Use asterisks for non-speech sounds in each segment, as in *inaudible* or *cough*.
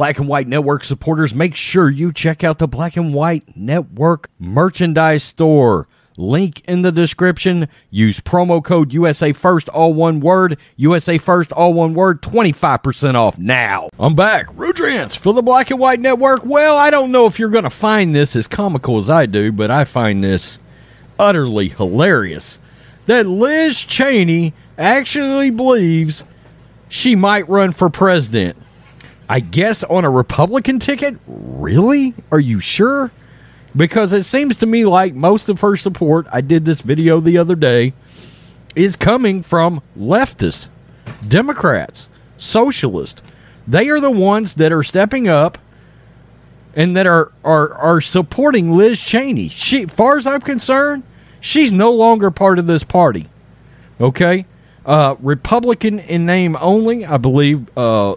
Black and White Network supporters, make sure you check out the Black and White Network merchandise store. Link in the description. Use promo code USA First, all one word. USA First, all one word. 25% off now. I'm back. Rudrance for the Black and White Network. Well, I don't know if you're going to find this as comical as I do, but I find this utterly hilarious that Liz Cheney actually believes she might run for president. I guess on a Republican ticket? Really? Are you sure? Because it seems to me like most of her support, I did this video the other day, is coming from leftists, Democrats, socialists. They are the ones that are stepping up and that are are, are supporting Liz Cheney. She, far as I'm concerned, she's no longer part of this party. Okay? Uh, Republican in name only. I believe uh,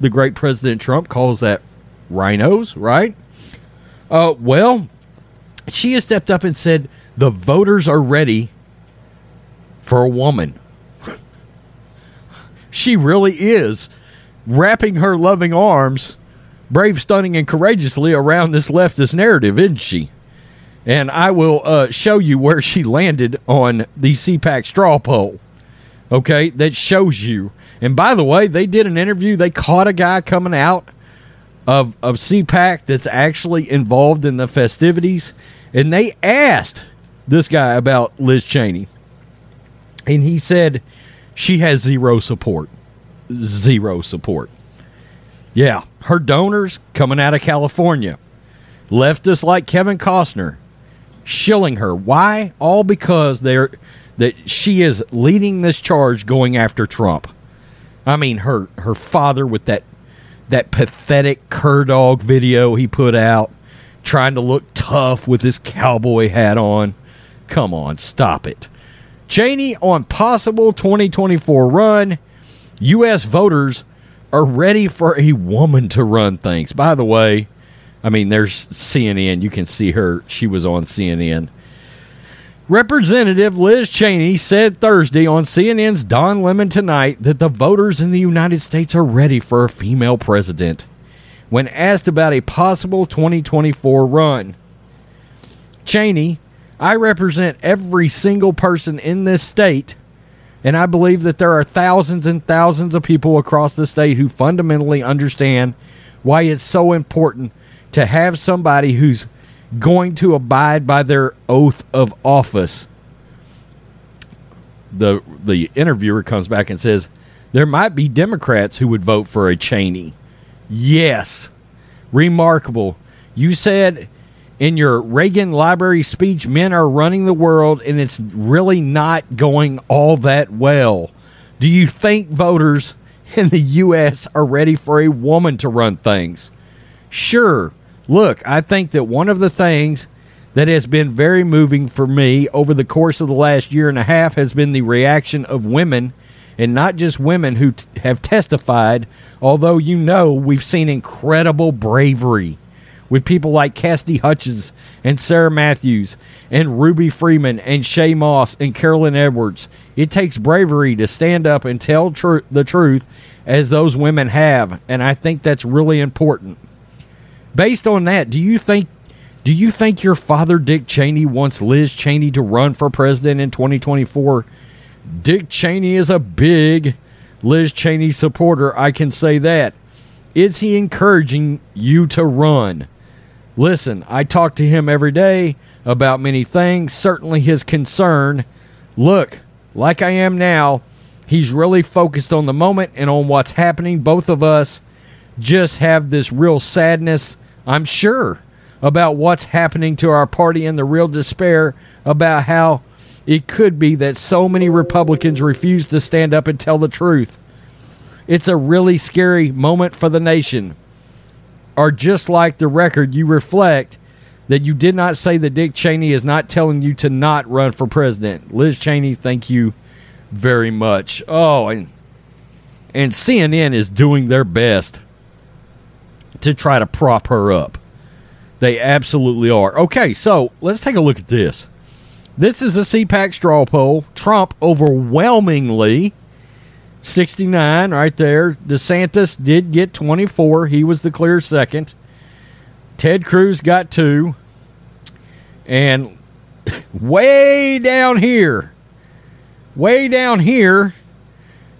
the great President Trump calls that RINOs, right? Uh, well, she has stepped up and said the voters are ready for a woman. *laughs* she really is wrapping her loving arms, brave, stunning, and courageously around this leftist narrative, isn't she? And I will uh, show you where she landed on the CPAC straw poll. Okay, that shows you. And by the way, they did an interview. They caught a guy coming out of of CPAC that's actually involved in the festivities, and they asked this guy about Liz Cheney, and he said she has zero support, zero support. Yeah, her donors coming out of California, leftists like Kevin Costner, shilling her. Why? All because they're that she is leading this charge going after Trump. I mean, her her father with that that pathetic cur dog video he put out, trying to look tough with his cowboy hat on. Come on, stop it. Cheney on possible 2024 run. U.S. voters are ready for a woman to run things. By the way, I mean, there's CNN. You can see her. She was on CNN. Representative Liz Cheney said Thursday on CNN's Don Lemon Tonight that the voters in the United States are ready for a female president. When asked about a possible 2024 run, Cheney, I represent every single person in this state, and I believe that there are thousands and thousands of people across the state who fundamentally understand why it's so important to have somebody who's going to abide by their oath of office. The the interviewer comes back and says there might be Democrats who would vote for a Cheney. Yes. Remarkable. You said in your Reagan Library speech men are running the world and it's really not going all that well. Do you think voters in the US are ready for a woman to run things? Sure look, I think that one of the things that has been very moving for me over the course of the last year and a half has been the reaction of women, and not just women who t- have testified, although you know we've seen incredible bravery with people like Cassidy Hutchinson and Sarah Matthews and Ruby Freeman and Shaye Moss and Caroline Edwards. It takes bravery to stand up and tell tr- the truth as those women have, and I think that's really important based on that, do you think do you think your father Dick Cheney wants Liz Cheney to run for president in 2024? Dick Cheney is a big Liz Cheney supporter, I can say that. Is he encouraging you to run? Listen, I talk to him every day about many things, certainly his concern. Look, like I am now, he's really focused on the moment and on what's happening. Both of us just have this real sadness I'm sure, about what's happening to our party and the real despair about how it could be that so many Republicans refuse to stand up and tell the truth. It's a really scary moment for the nation. Or just like the record, you reflect that you did not say that Dick Cheney is not telling you to not run for president. Liz Cheney, thank you very much. Oh, and and CNN is doing their best to try to prop her up. They absolutely are. Okay, so let's take a look at this. This is a CPAC straw poll. Trump overwhelmingly 69 right there. DeSantis did get 24. He was the clear second. Ted Cruz got two. And *laughs* way down here, way down here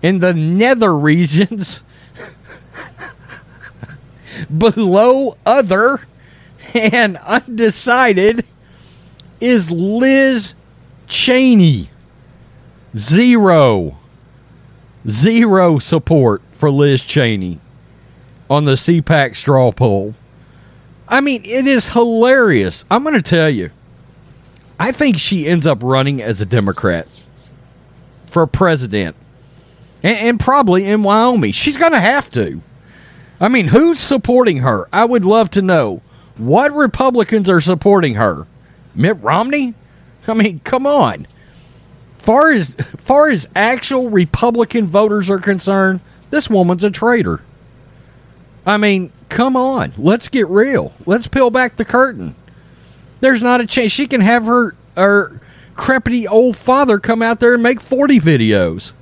in the *laughs* nether regions, below other and undecided is Liz Cheney. Zero. Zero support for Liz Cheney on the CPAC straw poll. I mean, it is hilarious. I'm going to tell you. I think she ends up running as a Democrat for president. And, and probably in Wyoming. She's going to have to. I mean, who's supporting her? I would love to know. What Republicans are supporting her? Mitt Romney? I mean, come on. Far as far as actual Republican voters are concerned, this woman's a traitor. I mean, come on. Let's get real. Let's peel back the curtain. There's not a chance she can have her her crepity old father come out there and make 40 videos.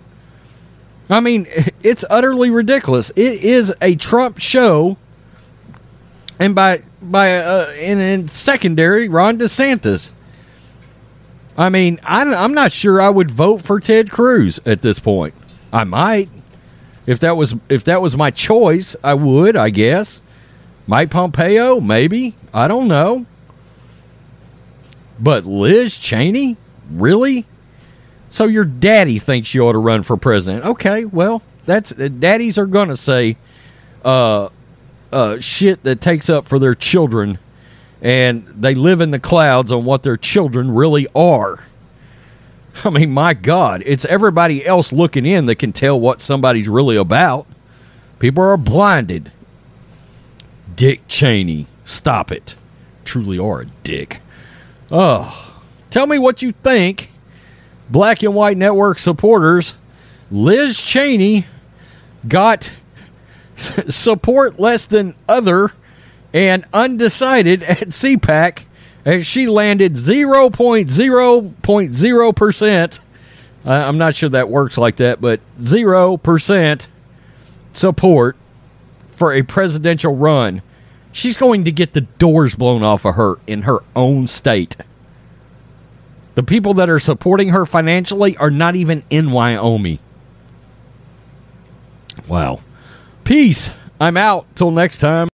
I mean, *laughs* it's utterly ridiculous. It is a Trump show and by by uh, in, in secondary, Ron DeSantis. I mean, I, I'm not sure I would vote for Ted Cruz at this point. I might, if that was if that was my choice, I would. I guess. Mike Pompeo, maybe. I don't know. But Liz Cheney, really? So your daddy thinks you ought to run for president? Okay, well, that's daddies are going to say, uh, uh, shit that takes up for their children, and they live in the clouds on what their children really are. I mean, my God, it's everybody else looking in that can tell what somebody's really about. People are blinded. Dick Cheney, stop it. Truly are a dick. Oh, tell me what you think. Black and White Network supporters, Liz Cheney got *laughs* support less than other and undecided at CPAC as she landed 0.0.0%. Uh, I'm not sure that works like that, but 0% support for a presidential run. She's going to get the doors blown off of her in her own state. The people that are supporting her financially are not even in Wyoming. Wow. Peace. I'm out. Till next time.